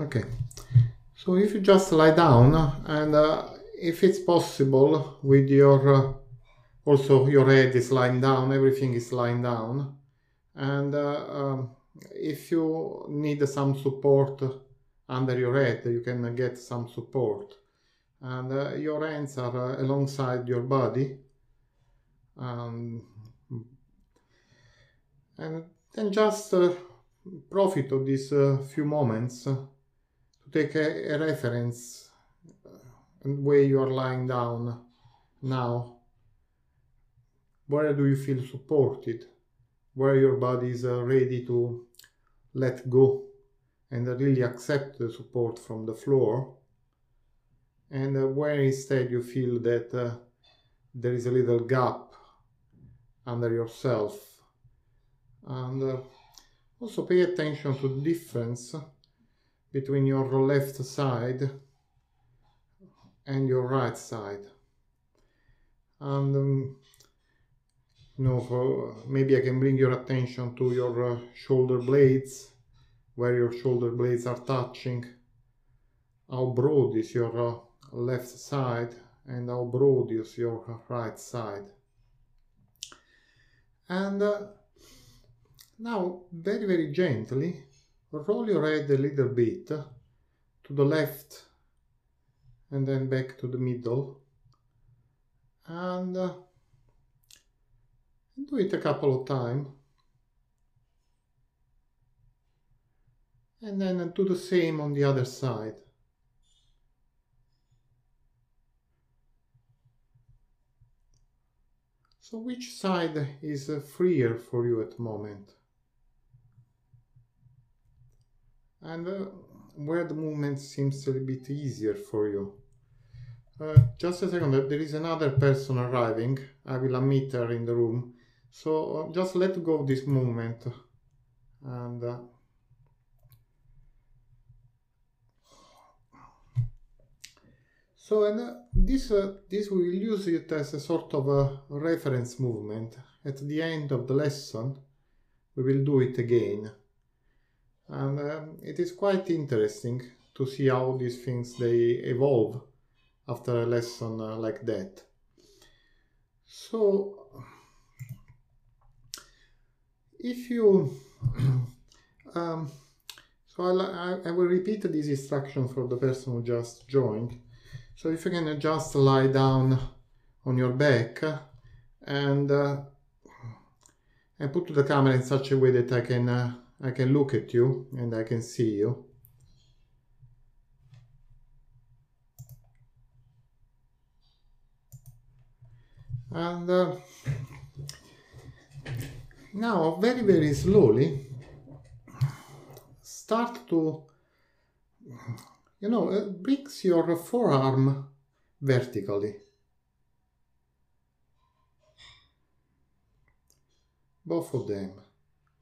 Okay, so if you just lie down and uh, if it's possible with your uh, also your head is lying down, everything is lying down, and uh, um, if you need some support under your head, you can get some support, and uh, your hands are uh, alongside your body, um, and then just uh, profit of these few moments take a, a reference and uh, where you are lying down now. Where do you feel supported? Where your body is uh, ready to let go and really accept the support from the floor? And uh, where instead you feel that uh, there is a little gap under yourself? And uh, also pay attention to the difference between your left side and your right side. And um, you know, for, maybe I can bring your attention to your uh, shoulder blades, where your shoulder blades are touching. How broad is your uh, left side and how broad is your right side. And uh, now, very, very gently, roll your head a little bit to the left and then back to the middle and uh, do it a couple of times and then do the same on the other side. So which side is uh, freer for you at the moment and uh, where the movement seems a little bit easier for you. Uh, just a second, there is another person arriving. I will admit her in the room. So uh, just let go this movement. And uh, so and uh, this uh, this we will use it as a sort of a reference movement. At the end of the lesson, we will do it again and um, it is quite interesting to see how these things they evolve after a lesson uh, like that. So if you um, so I, I will repeat this instruction for the person who just joined. So if you can just lie down on your back and uh, and put the camera in such a way that I can uh, I can look at you and I can see you. And uh, now, very, very slowly, start to, you know, brings your forearm vertically. Both of them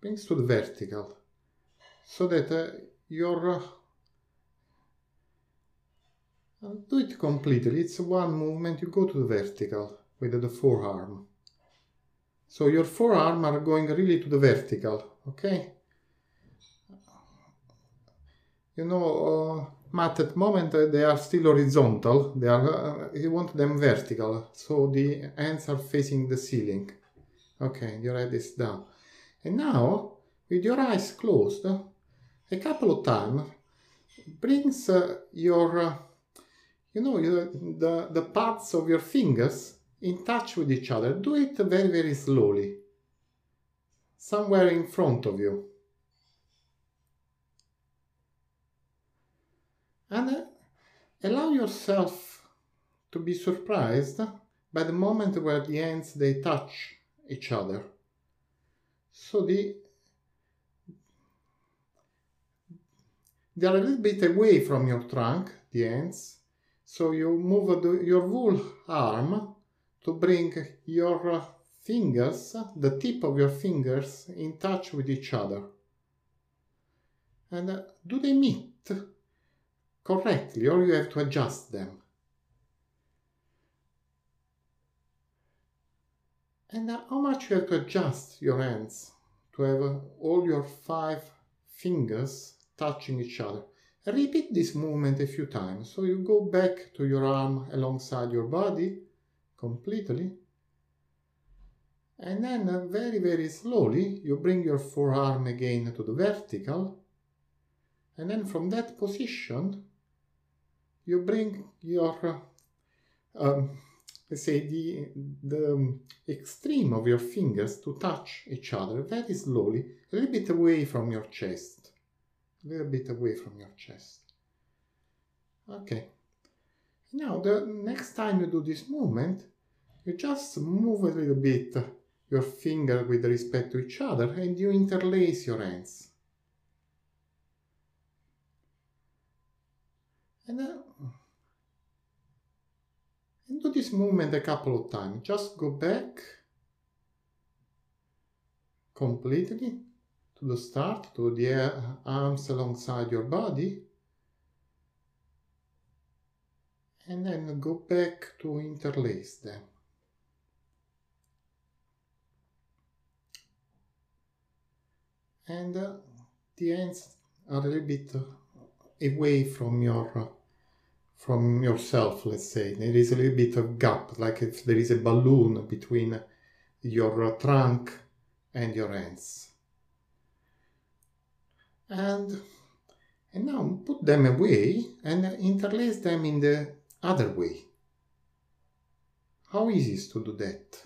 brings to the vertical. So that uh, your uh, do it completely. It's one movement. You go to the vertical with the forearm. So your forearm are going really to the vertical okay? You know uh, Matt at the moment uh, they are still horizontal. They are uh, you want them vertical. So the hands are facing the ceiling. Okay your head is down and now, with your eyes closed, a couple of times, brings uh, your, uh, you know, the, the parts of your fingers in touch with each other. Do it very, very slowly, somewhere in front of you. And uh, allow yourself to be surprised by the moment where the hands they touch each other. So the they are a little bit away from your trunk, the ends. So you move the, your whole arm to bring your fingers, the tip of your fingers, in touch with each other. And uh, do they meet correctly or you have to adjust them? And how much you have to adjust your hands to have all your five fingers touching each other. repeat this movement a few times. So you go back to your arm alongside your body completely. And then uh, very, very slowly, you bring your forearm again to the vertical. And then from that position, you bring your, uh, um, let's say, the, the extreme of your fingers to touch each other very slowly, a little bit away from your chest. A little bit away from your chest. Okay. Now, the next time you do this movement, you just move a little bit your finger with respect to each other and you interlace your hands. And, uh, and do this movement a couple of times. Just go back completely to the start, to the uh, arms alongside your body. And then go back to interlace them. and uh, the ends are a little bit uh, away from your uh, from yourself let's say. There is a little bit of gap like if there is a balloon between your trunk and your hands. and and now put them away and interlace them in the other way. How easy is to do that?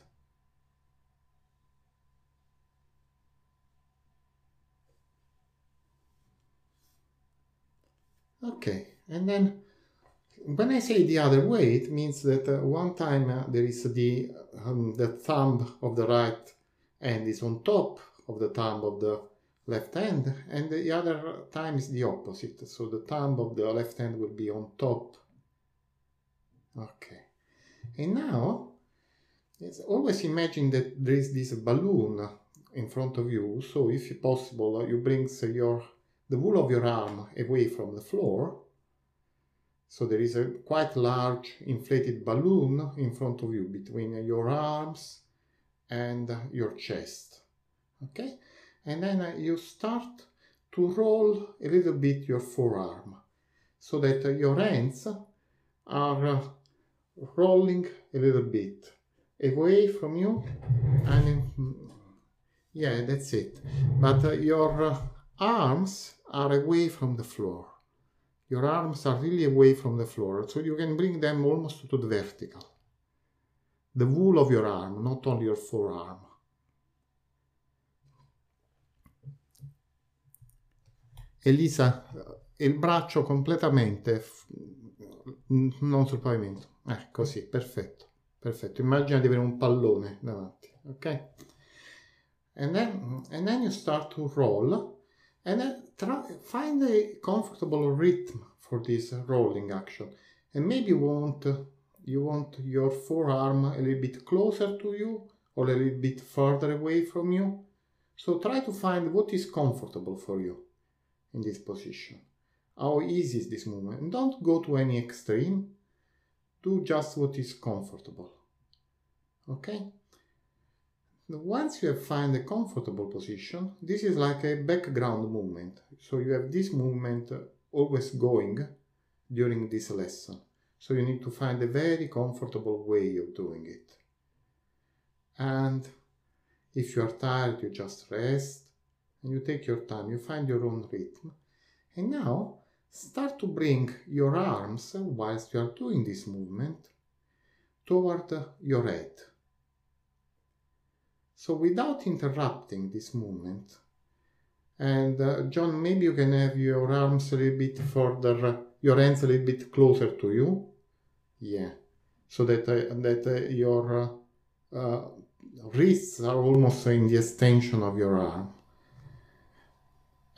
Okay, and then when I say the other way, it means that uh, one time uh, there is the um, the thumb of the right hand is on top of the thumb of the left hand, and the other time is the opposite. So the thumb of the left hand will be on top. Okay, and now it's always imagine that there is this balloon in front of you. So if possible, you bring your the wool of your arm away from the floor. So there is a quite large inflated balloon in front of you between your arms and your chest. Okay? And then uh, you start to roll a little bit your forearm so that uh, your hands are uh, rolling a little bit away from you and yeah that's it but your arms are away from the floor. Your arms are really away from the floor, so you can bring them almost to the vertical. The wool of your arm, not only your forearm. Elisa, il braccio completamente non sul pavimento. Eh, così, perfetto. Perfetto. Immagina di avere un pallone davanti, ok? And then, and then you start to roll and then try, find a comfortable rhythm for this rolling action. And maybe you want you want your forearm a little bit closer to you or a little bit further away from you. So try to find what is comfortable for you in this position. How easy is this movement? And don't go to any extreme. Do just what is comfortable. Okay once you have found a comfortable position, this is like a background movement. So you have this movement always going during this lesson. So you need to find a very comfortable way of doing it. And if you are tired, you just rest and you take your time, you find your own rhythm. And now start to bring your arms whilst you are doing this movement toward your head. So without interrupting this movement, and uh, John, maybe you can have your arms a little bit further, your hands a little bit closer to you. Yeah, so that uh, that uh, your uh, uh, wrists are almost in the extension of your arm.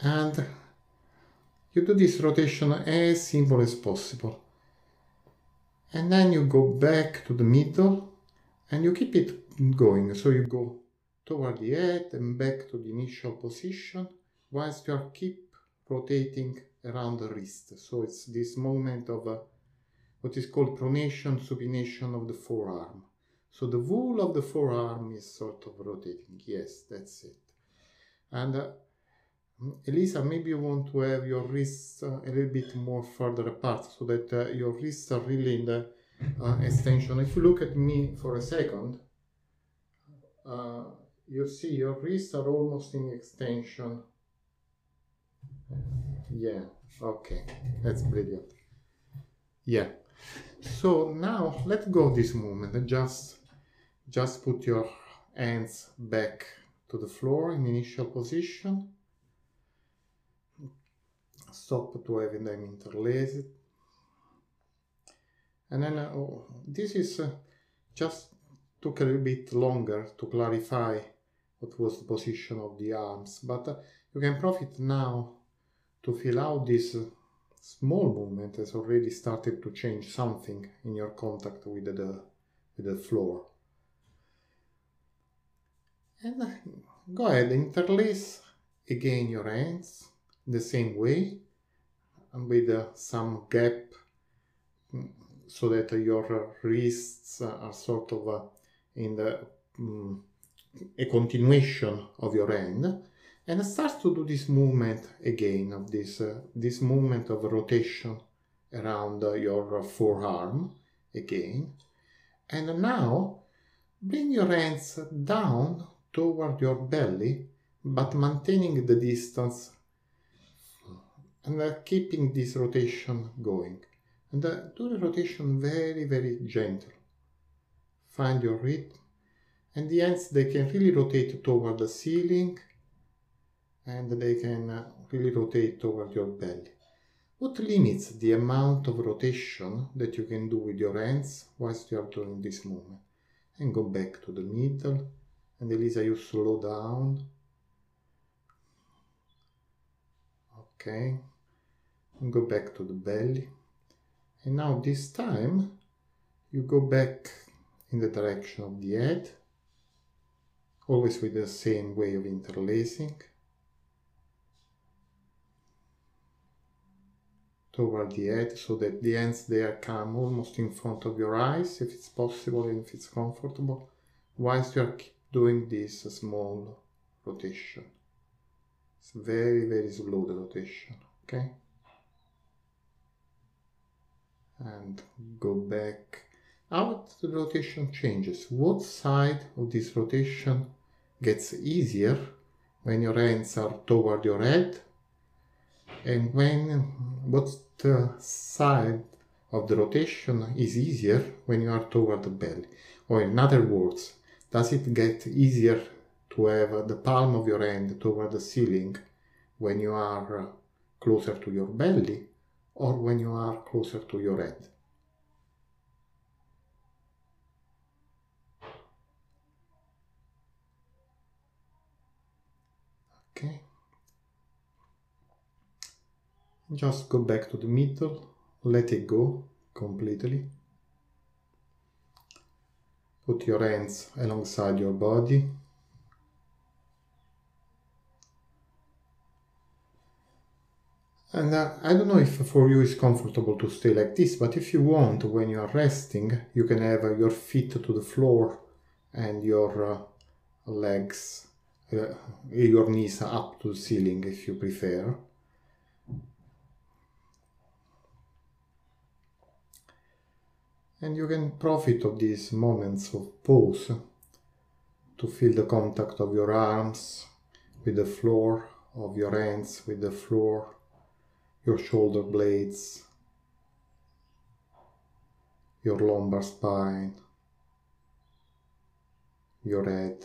And you do this rotation as simple as possible. And then you go back to the middle and you keep it going. So you go toward the head and back to the initial position whilst you are keep rotating around the wrist. So it's this moment of uh, what is called pronation, supination of the forearm. So the wool of the forearm is sort of rotating. Yes, that's it. And uh, Elisa, maybe you want to have your wrists uh, a little bit more further apart so that uh, your wrists are really in the uh, extension. If you look at me for a second, uh, you see your wrists are almost in extension. Yeah, okay, that's brilliant. Yeah. So now let go this movement and just just put your hands back to the floor in initial position. Stop to having them interlaced. And then uh, oh, this is uh, just took a little bit longer to clarify what was the position of the arms, but uh, you can profit now to feel out this uh, small movement has already started to change something in your contact with the, with the floor. And uh, go ahead, interlace again your hands the same way and with uh, some gap mm, so that your wrists are sort of uh, in the um, a continuation of your hand and start to do this movement again of this uh, this movement of rotation around uh, your forearm again. And now bring your hands down toward your belly but maintaining the distance and uh, keeping this rotation going. And uh, do the rotation very very gentle. Find your rhythm and the ends they can really rotate toward the ceiling and they can uh, really rotate toward your belly. What limits the amount of rotation that you can do with your hands whilst you are doing this movement? And go back to the middle and Elisa you slow down. Okay. And go back to the belly. And now this time you go back in the direction of the head always with the same way of interlacing toward the head so that the ends there come almost in front of your eyes if it's possible and if it's comfortable whilst you are doing this small rotation. It's very very slow the rotation okay? And go back how the rotation changes. What side of this rotation gets easier when your hands are toward your head? And when what side of the rotation is easier when you are toward the belly? Or in other words does it get easier to have the palm of your hand toward the ceiling when you are uh, closer to your belly or when you are closer to your head okay. Just go back to the middle. Let it go completely. Put your hands alongside your body. And uh, I don't know if for you it's comfortable to stay like this, but if you want, when you are resting, you can have uh, your feet to the floor and your uh, legs your knees up to the ceiling if you prefer. And you can profit of these moments of pause to feel the contact of your arms with the floor, of your hands with the floor, your shoulder blades, your lumbar spine, your head.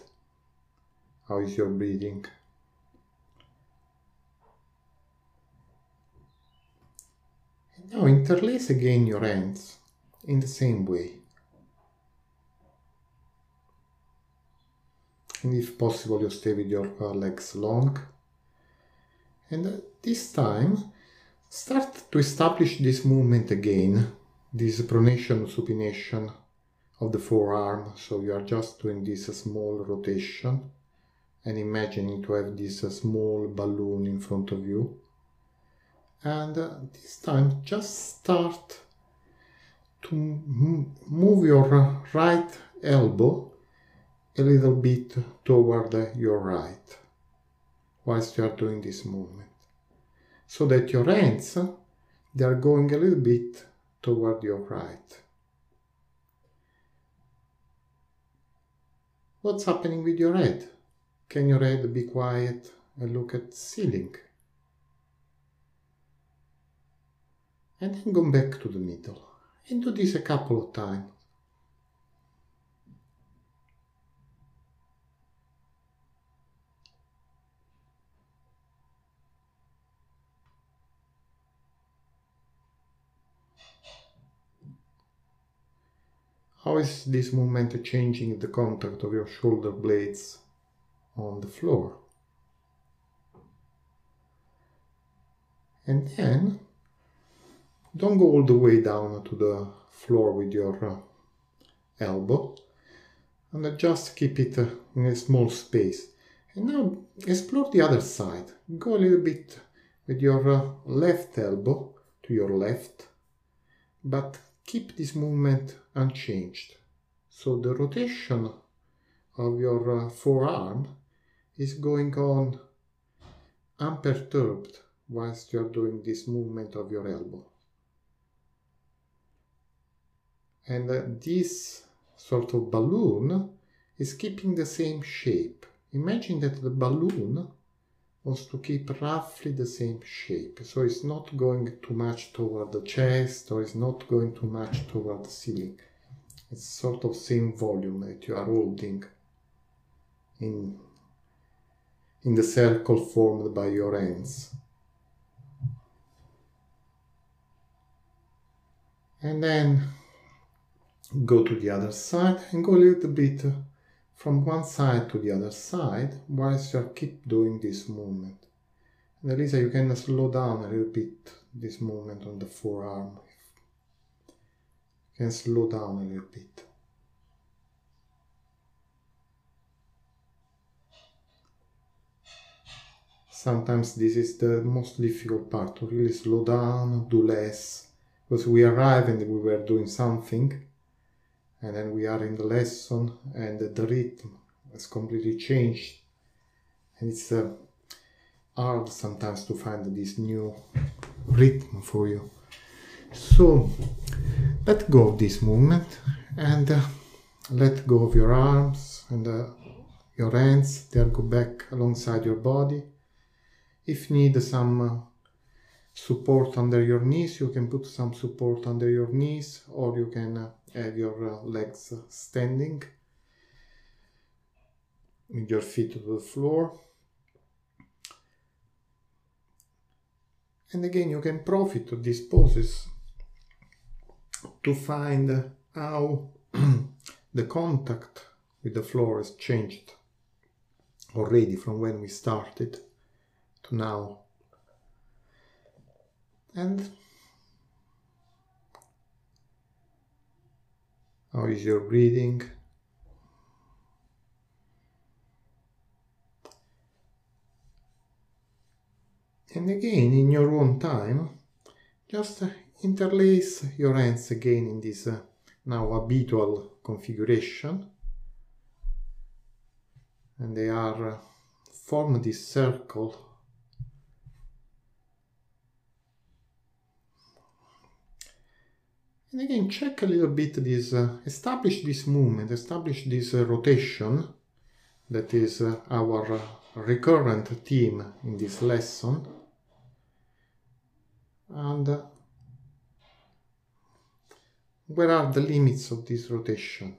How is your breathing? Now interlace again your hands in the same way. And if possible, you stay with your uh, legs long. And uh, this time, start to establish this movement again, this pronation supination of the forearm. So you are just doing this small rotation and imagining to have this uh, small balloon in front of you. And uh, this time just start to move your right elbow a little bit toward your right whilst you are doing this movement. So that your hands, they are going a little bit toward your right. What's happening with your head? Can your head be quiet and look at ceiling? And then go back to the middle. And do this a couple of times. How is this movement changing the contact of your shoulder blades on the floor? And then don't go all the way down to the floor with your uh, elbow and just keep it uh, in a small space. And now explore the other side. Go a little bit with your uh, left elbow to your left, but keep this movement unchanged. So the rotation of your forearm is going on unperturbed whilst you are doing this movement of your elbow. And uh, this sort of balloon is keeping the same shape. Imagine that the balloon wants to keep roughly the same shape. So it's not going too much toward the chest or it's not going too much toward the ceiling. It's sort of same volume that you are holding in, in the circle formed by your hands. And then go to the other side and go a little bit from one side to the other side whilst you keep doing this movement. And Elisa, you can slow down a little bit this movement on the forearm. You can slow down a little bit. Sometimes this is the most difficult part to really slow down, do less, because we arrive and we were doing something and then we are in the lesson and the rhythm has completely changed. And it's uh, hard sometimes to find this new rhythm for you. So let go of this movement and uh, let go of your arms and uh, your hands They'll go back alongside your body if need some uh, support under your knees you can put some support under your knees or you can uh, have your uh, legs standing with your feet to the floor. And again, you can profit of these poses to find how the contact with the floor has changed already from when we started to now. And How is your breathing? And again, in your own time, just interlace your hands again in this uh, now habitual configuration. And they are uh, form this circle And again, check a little bit this, uh, establish this movement, establish this uh, rotation that is uh, our uh, recurrent theme in this lesson. And uh, where are the limits of this rotation?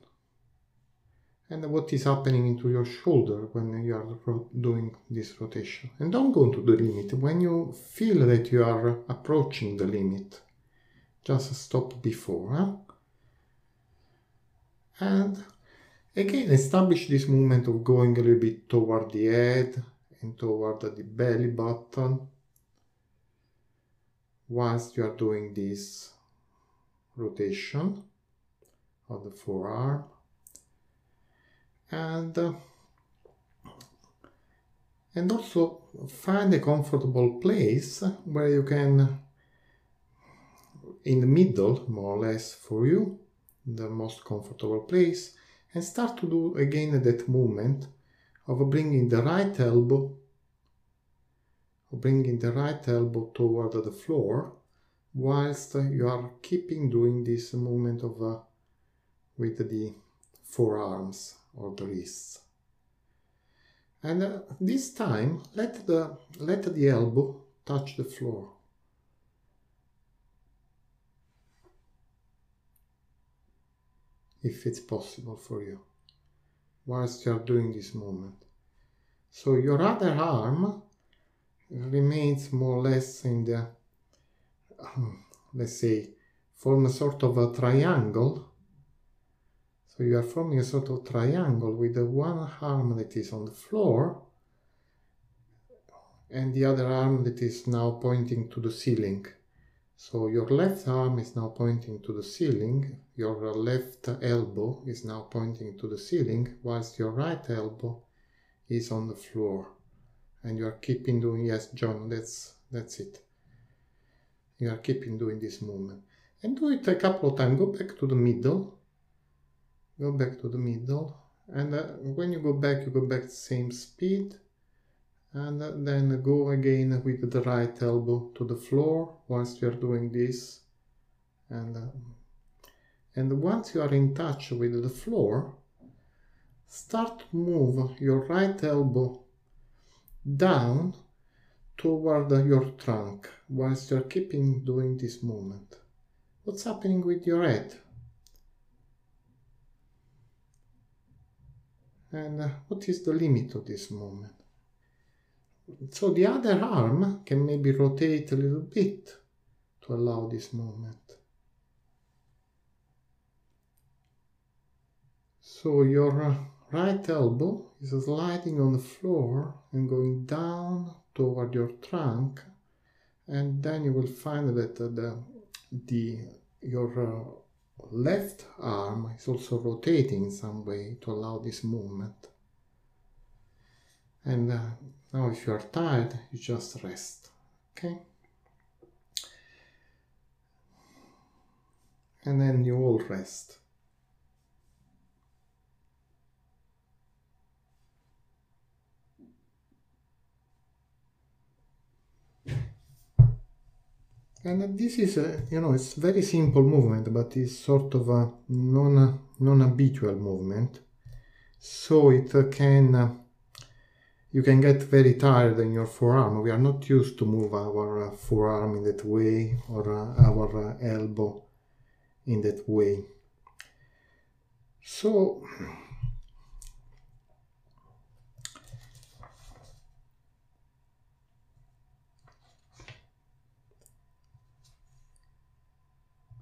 And what is happening into your shoulder when you are doing this rotation? And don't go to the limit. When you feel that you are approaching the limit, just stop before. And again, establish this movement of going a little bit toward the head and toward the belly button whilst you are doing this rotation of the forearm. And uh, and also find a comfortable place where you can in the middle, more or less, for you, the most comfortable place, and start to do again that movement of bringing the right elbow bringing the right elbow toward the floor whilst you are keeping doing this movement of uh, with the forearms or the wrists. And uh, this time, let the, let the elbow touch the floor. If it's possible for you, whilst you are doing this movement. So your other arm remains more or less in the, um, let's say, form a sort of a triangle so you are forming a sort of triangle with the one arm that is on the floor and the other arm that is now pointing to the ceiling. So your left arm is now pointing to the ceiling, your left elbow is now pointing to the ceiling, whilst your right elbow is on the floor. And you are keeping doing, yes, John, that's, that's it. You are keeping doing this movement. And do it a couple of times. Go back to the middle go back to the middle and uh, when you go back you go back the same speed and then go again with the right elbow to the floor whilst you're doing this. And uh, and once you are in touch with the floor start to move your right elbow down toward your trunk whilst you're keeping doing this movement. What's happening with your head? And uh, what is the limit of this movement. So the other arm can maybe rotate a little bit to allow this movement. So your uh, right elbow is sliding on the floor and going down toward your trunk and then you will find that the, the your uh, left arm is also rotating in some way to allow this movement. And uh, now if you are tired, you just rest, okay? And then you all rest. And this is, a, you know, it's very simple movement, but it's sort of a non, non-habitual movement. So it can, you can get very tired in your forearm. We are not used to move our forearm in that way or uh, our elbow in that way. So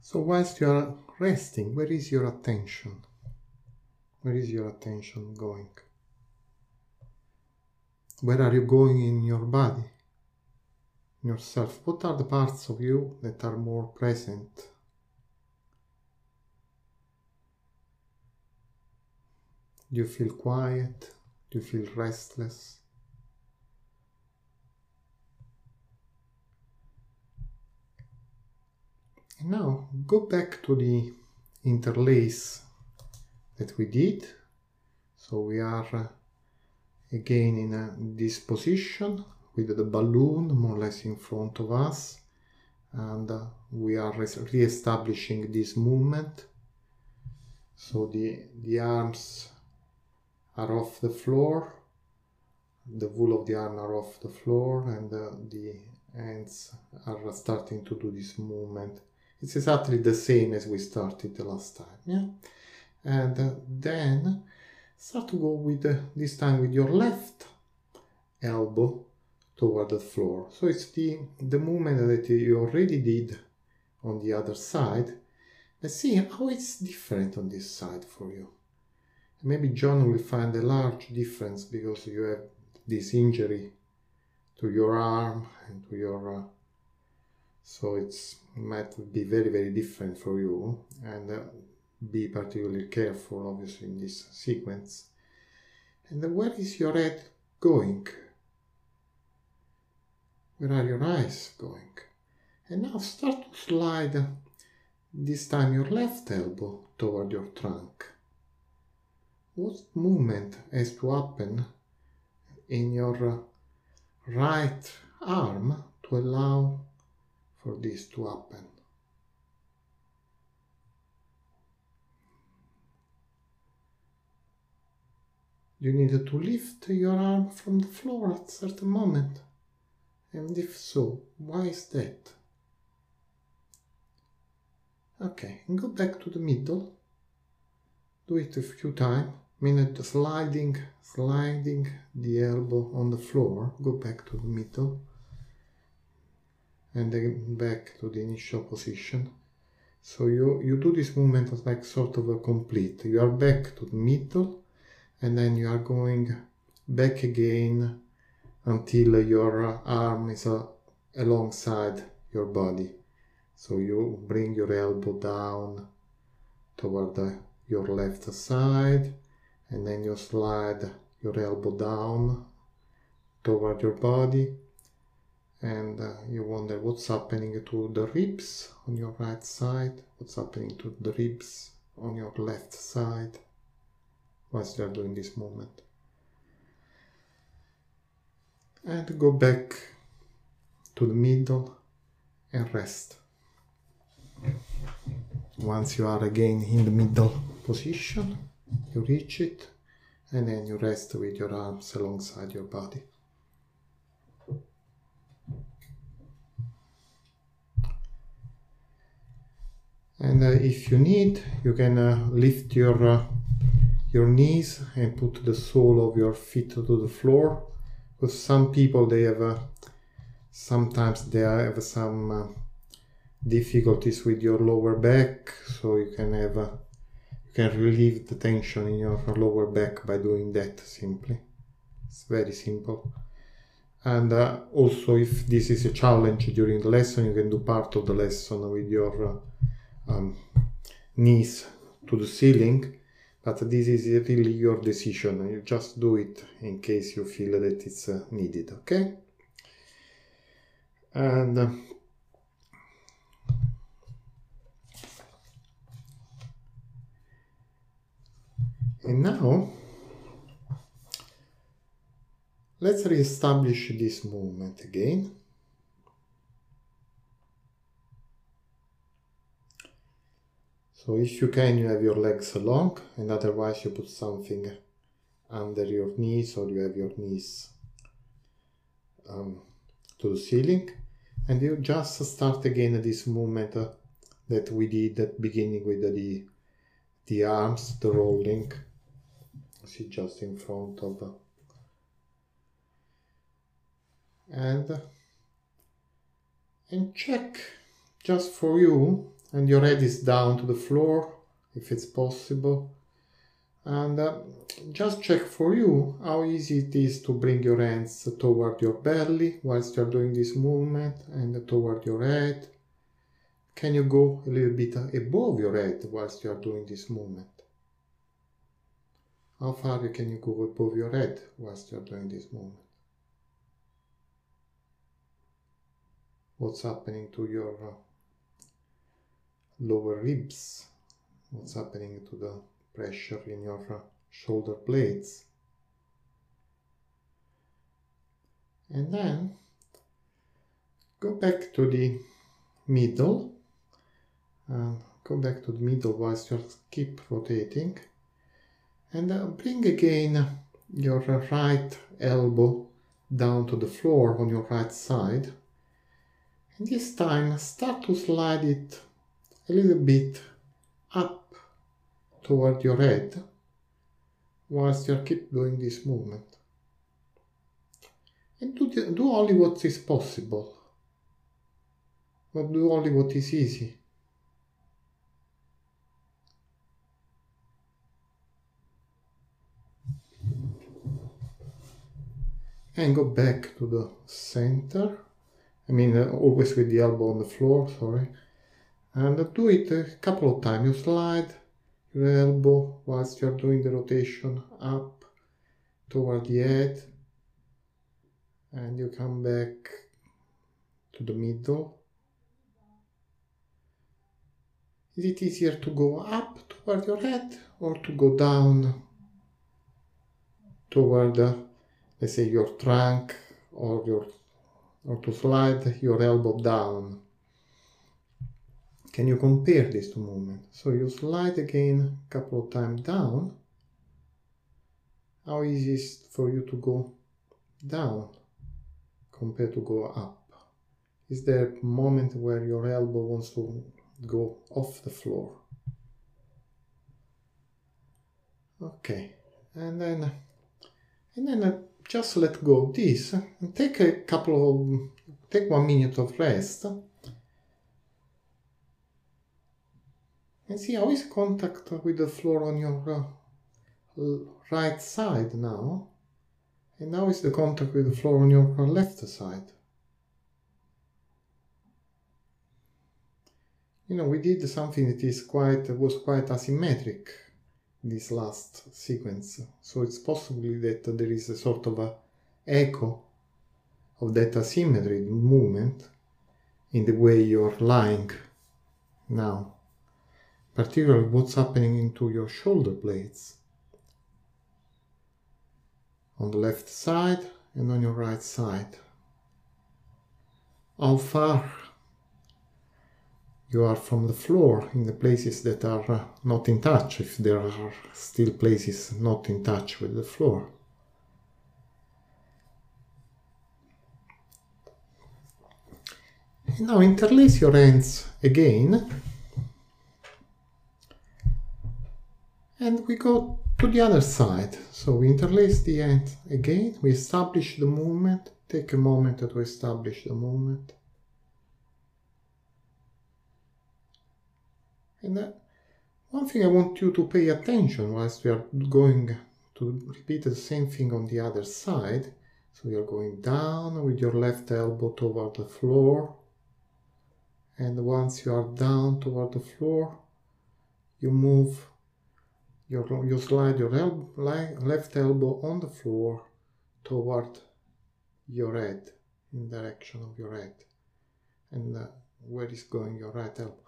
So whilst you are resting, where is your attention? Where is your attention going? Where are you going in your body? Yourself. What are the parts of you that are more present? Do you feel quiet? Do you feel restless? And now go back to the interlace that we did. So we are uh, again in uh, this position with the balloon more or less in front of us and uh, we are re-establishing this movement so the the arms are off the floor the wool of the arm are off the floor and uh, the hands are starting to do this movement it's exactly the same as we started the last time, yeah? And uh, then start to go with, uh, this time with your left elbow toward the floor. So it's the, the movement that you already did on the other side. Let's see how it's different on this side for you. Maybe John will find a large difference because you have this injury to your arm and to your uh, so it's might be very very different for you and uh, be particularly careful obviously in this sequence. And where is your head going? Where are your eyes going? And now start to slide this time your left elbow toward your trunk. What movement has to happen in your right arm to allow for this to happen. You need to lift your arm from the floor at a certain moment. And if so, why is that? Okay, and go back to the middle. Do it a few times. Minute sliding, sliding the elbow on the floor. Go back to the middle. And then back to the initial position. So you, you do this movement as like sort of a complete. You are back to the middle and then you are going back again until your arm is uh, alongside your body. So you bring your elbow down toward the, your left side and then you slide your elbow down toward your body and uh, you wonder what's happening to the ribs on your right side, what's happening to the ribs on your left side whilst you are doing this movement. And go back to the middle and rest. Once you are again in the middle position, you reach it and then you rest with your arms alongside your body. And uh, if you need, you can uh, lift your uh, your knees and put the sole of your feet to the floor. Because some people they have uh, sometimes they have some uh, difficulties with your lower back, so you can have uh, you can relieve the tension in your lower back by doing that simply. It's very simple. And uh, also, if this is a challenge during the lesson, you can do part of the lesson with your uh, um, knees to the ceiling but this is really your decision. You just do it in case you feel that it's uh, needed okay? And uh, and now let's reestablish this movement again So if you can, you have your legs long, and otherwise you put something under your knees or you have your knees um, to the ceiling. And you just start again this movement uh, that we did at beginning with the, the arms, the rolling. See just in front of. Uh, and and check just for you and your head is down to the floor if it's possible. And uh, just check for you how easy it is to bring your hands toward your belly whilst you're doing this movement and toward your head. Can you go a little bit above your head whilst you're doing this movement? How far can you go above your head whilst you're doing this movement? What's happening to your uh, lower ribs, what's happening to the pressure in your shoulder blades. And then go back to the middle. And go back to the middle whilst you keep rotating. And uh, bring again your right elbow down to the floor on your right side. And this time start to slide it a little bit up toward your head whilst you keep doing this movement. And do, the, do only what is possible, but do only what is easy. And go back to the center. I mean, uh, always with the elbow on the floor, sorry and do it a couple of times. You slide your elbow whilst you're doing the rotation up toward the head and you come back to the middle. Is it easier to go up toward your head or to go down toward, uh, let's say, your trunk or your or to slide your elbow down. Can you compare these two movements? So you slide again a couple of times down. How easy is for you to go down compared to go up? Is there a moment where your elbow wants to go off the floor? Okay, and then and then uh, just let go of this and take a couple of take one minute of rest and see how is contact with the floor on your uh, right side now and now is the contact with the floor on your left side you know we did something that is quite was quite asymmetric this last sequence. So it's possibly that there is a sort of a echo of that asymmetry movement in the way you're lying now. Particularly what's happening into your shoulder blades. On the left side and on your right side. How far you are from the floor in the places that are uh, not in touch, if there are still places not in touch with the floor. Now interlace your hands again and we go to the other side. So we interlace the end again, we establish the movement, take a moment to establish the movement. And uh, one thing I want you to pay attention whilst we are going to repeat the same thing on the other side. So you're going down with your left elbow toward the floor. And once you are down toward the floor, you move, you slide your el left elbow on the floor toward your head, in direction of your head. And uh, where is going your right elbow?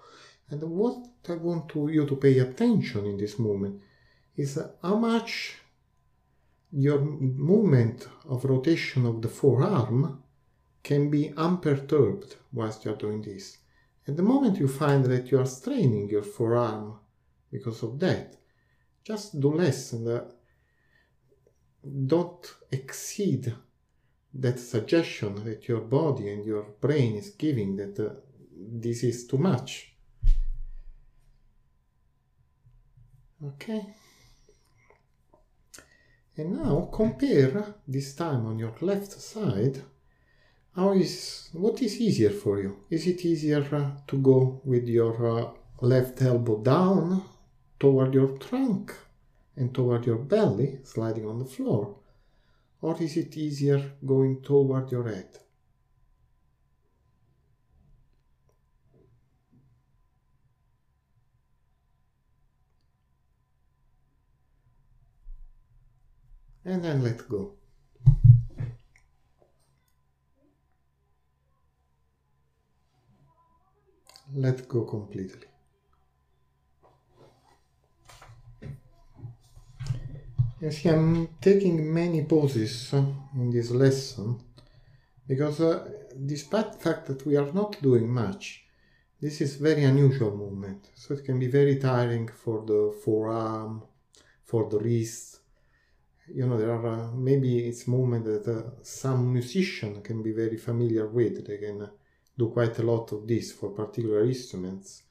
And what I want to, you to pay attention in this movement is how much your movement of rotation of the forearm can be unperturbed whilst you are doing this. At the moment you find that you are straining your forearm because of that, just do less and don't exceed that suggestion that your body and your brain is giving that uh, this is too much. okay. And now compare this time on your left side. How is what is easier for you? Is it easier uh, to go with your uh, left elbow down toward your trunk and toward your belly sliding on the floor or is it easier going toward your head and then let go. Let go completely. See, I'm taking many poses in this lesson because uh, despite the fact that we are not doing much, this is very unusual movement. So it can be very tiring for the forearm, for the wrist, you know there are uh, maybe it's movement that uh, some musician can be very familiar with. They can uh, do quite a lot of this for particular instruments.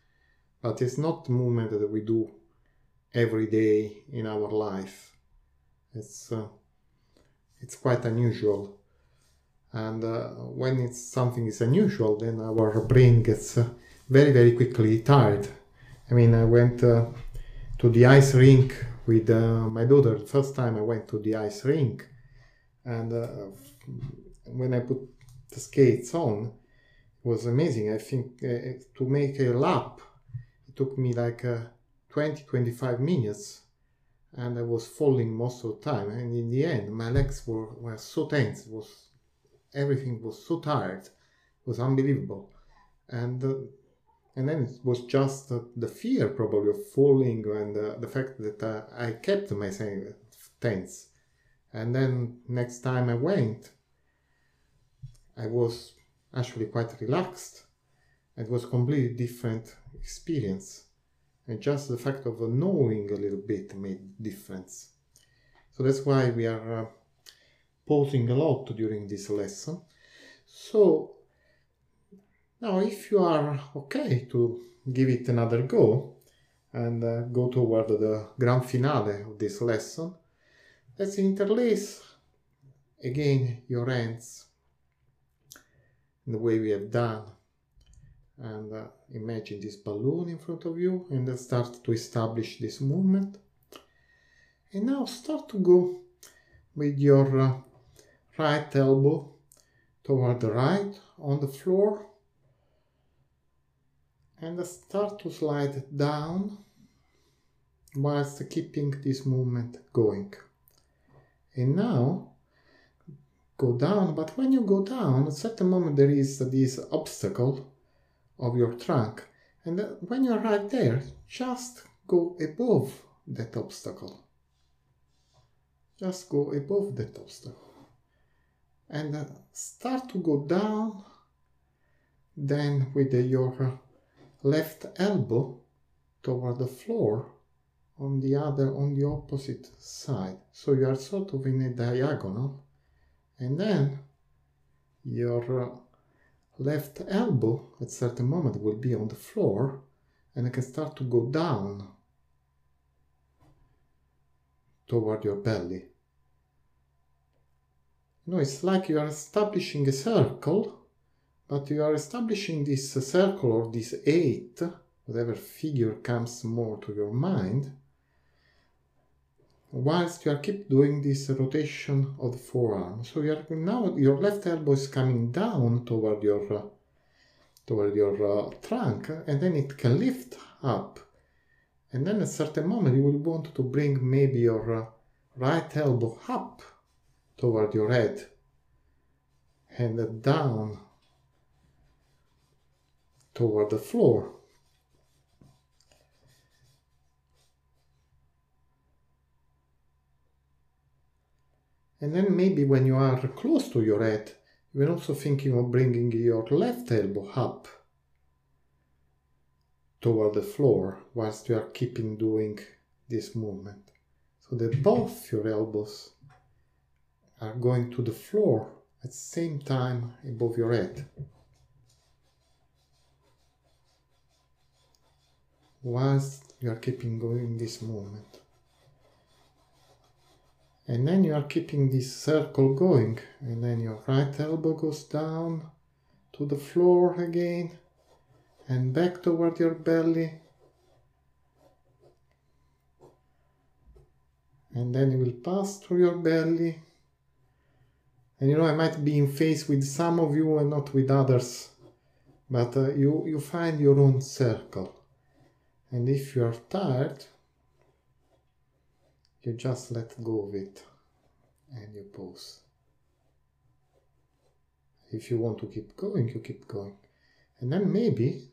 But it's not movement that we do every day in our life it's uh, it's quite unusual and uh, when it's something is unusual then our brain gets uh, very very quickly tired i mean i went to the ice rink with uh, my daughter. The first time I went to the ice rink, and uh, when I put the skates on, it was amazing. I think uh, to make a lap, it took me like uh, 20 25 minutes, and I was falling most of the time. And in the end, my legs were, were so tense. Was everything was so tired. It was unbelievable, and uh, and then it was just uh, the fear probably of falling and uh, the fact that uh, I kept myself tense. And then next time I went, I was actually quite relaxed. It was completely different experience. And just the fact of knowing a little bit made difference. So that's why we are uh, pausing a lot during this lesson. So now if you are okay to give it another go and uh, go toward the grand finale of this lesson, let's interlace again your hands in the way we have done and uh, imagine this balloon in front of you and then start to establish this movement and now start to go with your uh, right elbow toward the right on the floor and start to slide down whilst keeping this movement going. And now go down, but when you go down, at certain moment there is this obstacle of your trunk. And when you arrive there, just go above that obstacle. Just go above that obstacle. And start to go down, then with your left elbow toward the floor on the other on the opposite side so you are sort of in a diagonal and then your uh, left elbow at certain moment will be on the floor and it can start to go down toward your belly. You know it's like you are establishing a circle but you are establishing this circle or this eight, whatever figure comes more to your mind, whilst you are keep doing this rotation of the forearm. So you are now your left elbow is coming down toward your uh, toward your uh, trunk, and then it can lift up. And then at a certain moment you will want to bring maybe your uh, right elbow up toward your head and down toward the floor. And then maybe when you are close to your head, you are also thinking of bringing your left elbow up toward the floor whilst you are keeping doing this movement. So that both your elbows are going to the floor at the same time above your head. whilst you are keeping going this movement. And then you are keeping this circle going, and then your right elbow goes down to the floor again and back toward your belly. And then it will pass through your belly. And you know, I might be in phase with some of you and not with others, but uh, you, you find your own circle. And if you are tired, you just let go of it and you pause. If you want to keep going, you keep going. And then maybe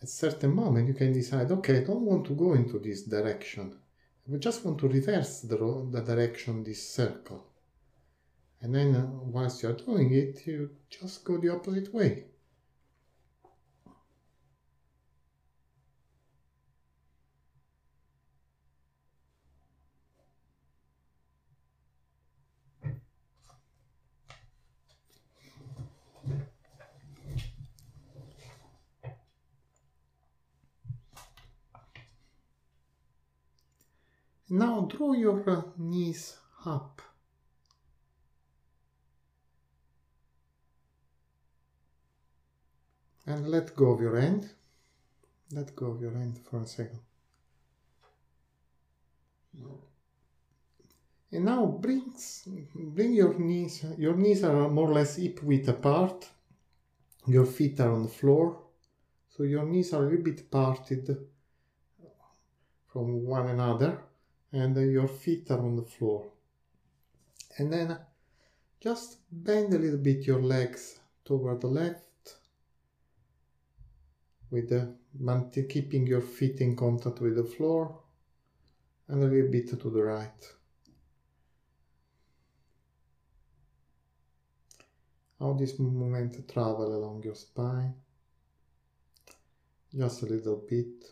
at certain moment you can decide, okay, I don't want to go into this direction. I just want to reverse the, the direction, this circle. And then uh, whilst you're doing it, you just go the opposite way. Now draw your knees up. And let go of your hand. Let go of your hand for a second. And now brings, bring your knees, your knees are more or less hip width apart. Your feet are on the floor. So your knees are a little bit parted from one another and your feet are on the floor. And then just bend a little bit your legs toward the left with the keeping your feet in contact with the floor and a little bit to the right. how this movement travel along your spine. Just a little bit.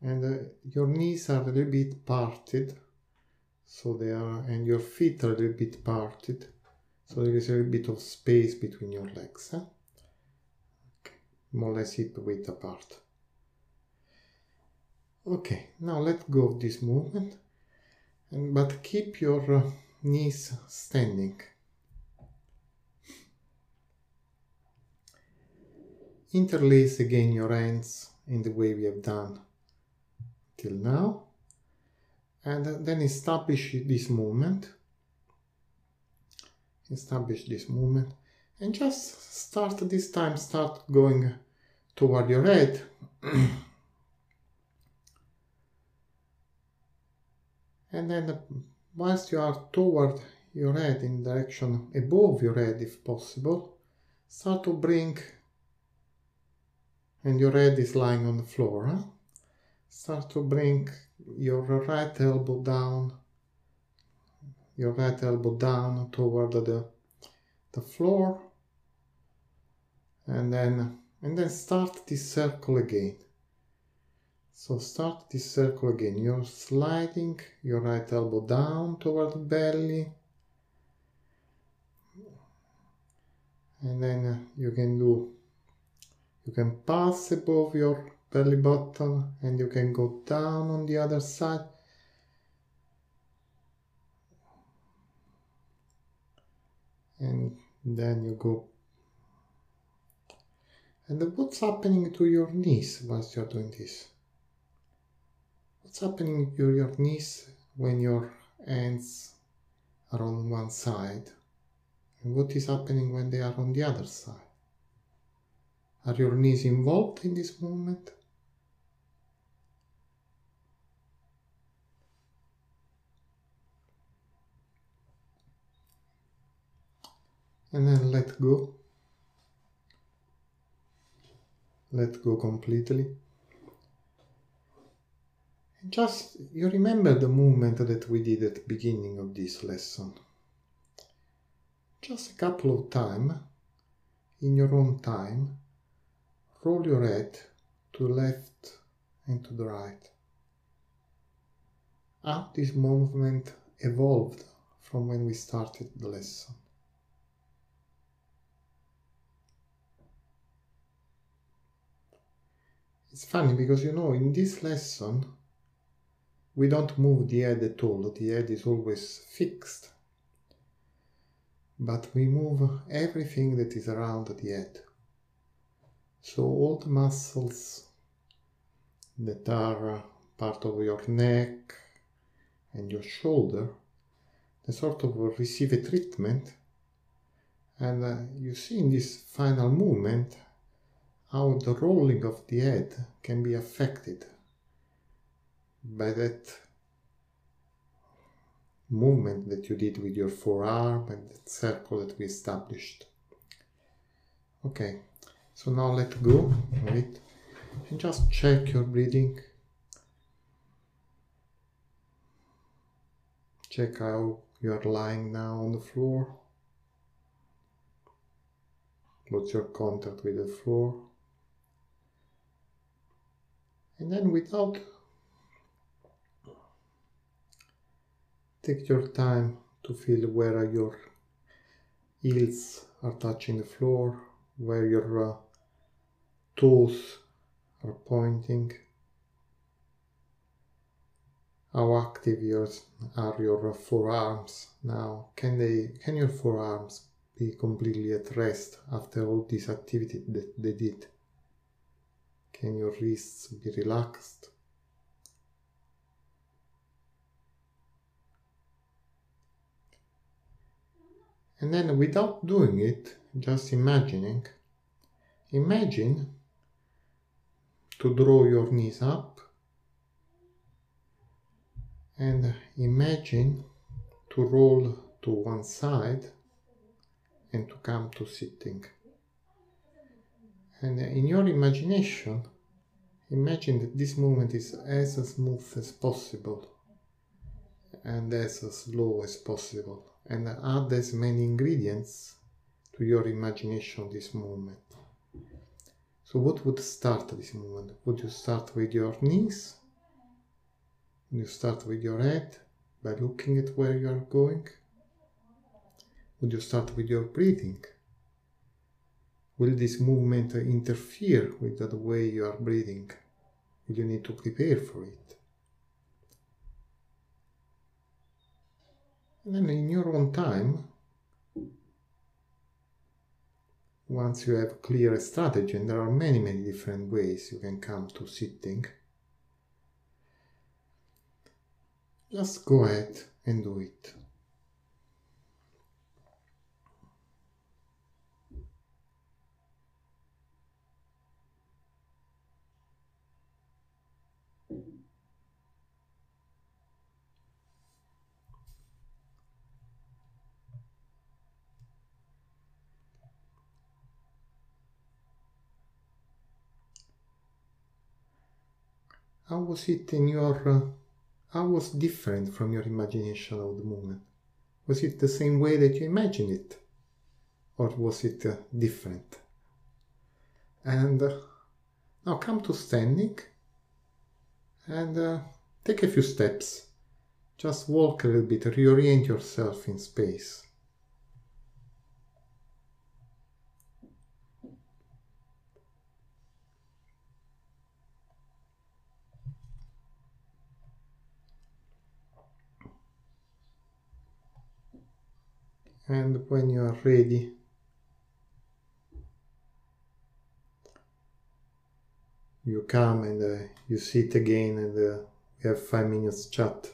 And uh, your knees are a little bit parted, so they are, and your feet are a little bit parted, so there is a little bit of space between your legs. Huh? Okay. More or less hip width apart. Okay, now let go of this movement, and, but keep your uh, knees standing. Interlace again your hands in the way we have done till now, and then establish this movement. Establish this movement, and just start this time, start going toward your head. and then whilst you are toward your head in direction above your head if possible start to bring and your head is lying on the floor huh? Start to bring your right elbow down your right elbow down toward the the floor and then and then start this circle again so start this circle again. You're sliding your right elbow down toward the belly. And then you can do, you can pass above your belly button and you can go down on the other side. And then you go. And what's happening to your knees whilst you're doing this? What's happening to your knees when your hands are on one side? And what is happening when they are on the other side? Are your knees involved in this movement? And then let go. Let go completely. And Just you remember the movement that we did at the beginning of this lesson. Just a couple of time, in your own time, roll your head to left and to the right. How this movement evolved from when we started the lesson. It's funny because you know in this lesson we don't move the head at all, the head is always fixed. But we move everything that is around the head. So all the muscles that are part of your neck and your shoulder, they sort of receive a treatment. And uh, you see in this final movement how the rolling of the head can be affected by that movement that you did with your forearm and that circle that we established. Okay, so now let go of it and just check your breathing. Check how you are lying now on the floor. What's your contact with the floor? And then without Take your time to feel where your heels are touching the floor, where your uh, toes are pointing. How active yours are your forearms now? Can they can your forearms be completely at rest after all this activity that they did? Can your wrists be relaxed? And then without doing it, just imagining, imagine to draw your knees up and imagine to roll to one side and to come to sitting. And in your imagination, imagine that this movement is as smooth as possible. and as slow as possible and add as many ingredients to your imagination this movement. So what would start this movement? Would you start with your knees? Would you start with your head by looking at where you are going? Would you start with your breathing? Will this movement interfere with the way you are breathing? Will you need to prepare for it? And then in your own time, once you have clear strategy, and there are many, many different ways you can come to sitting, just go ahead and do it. How was it in your. Uh, how was different from your imagination of the moment? Was it the same way that you imagined it? Or was it uh, different? And uh, now come to standing and uh, take a few steps. Just walk a little bit, reorient yourself in space. And when you are ready. You come and uh, you sit again and uh, we have five minutes chat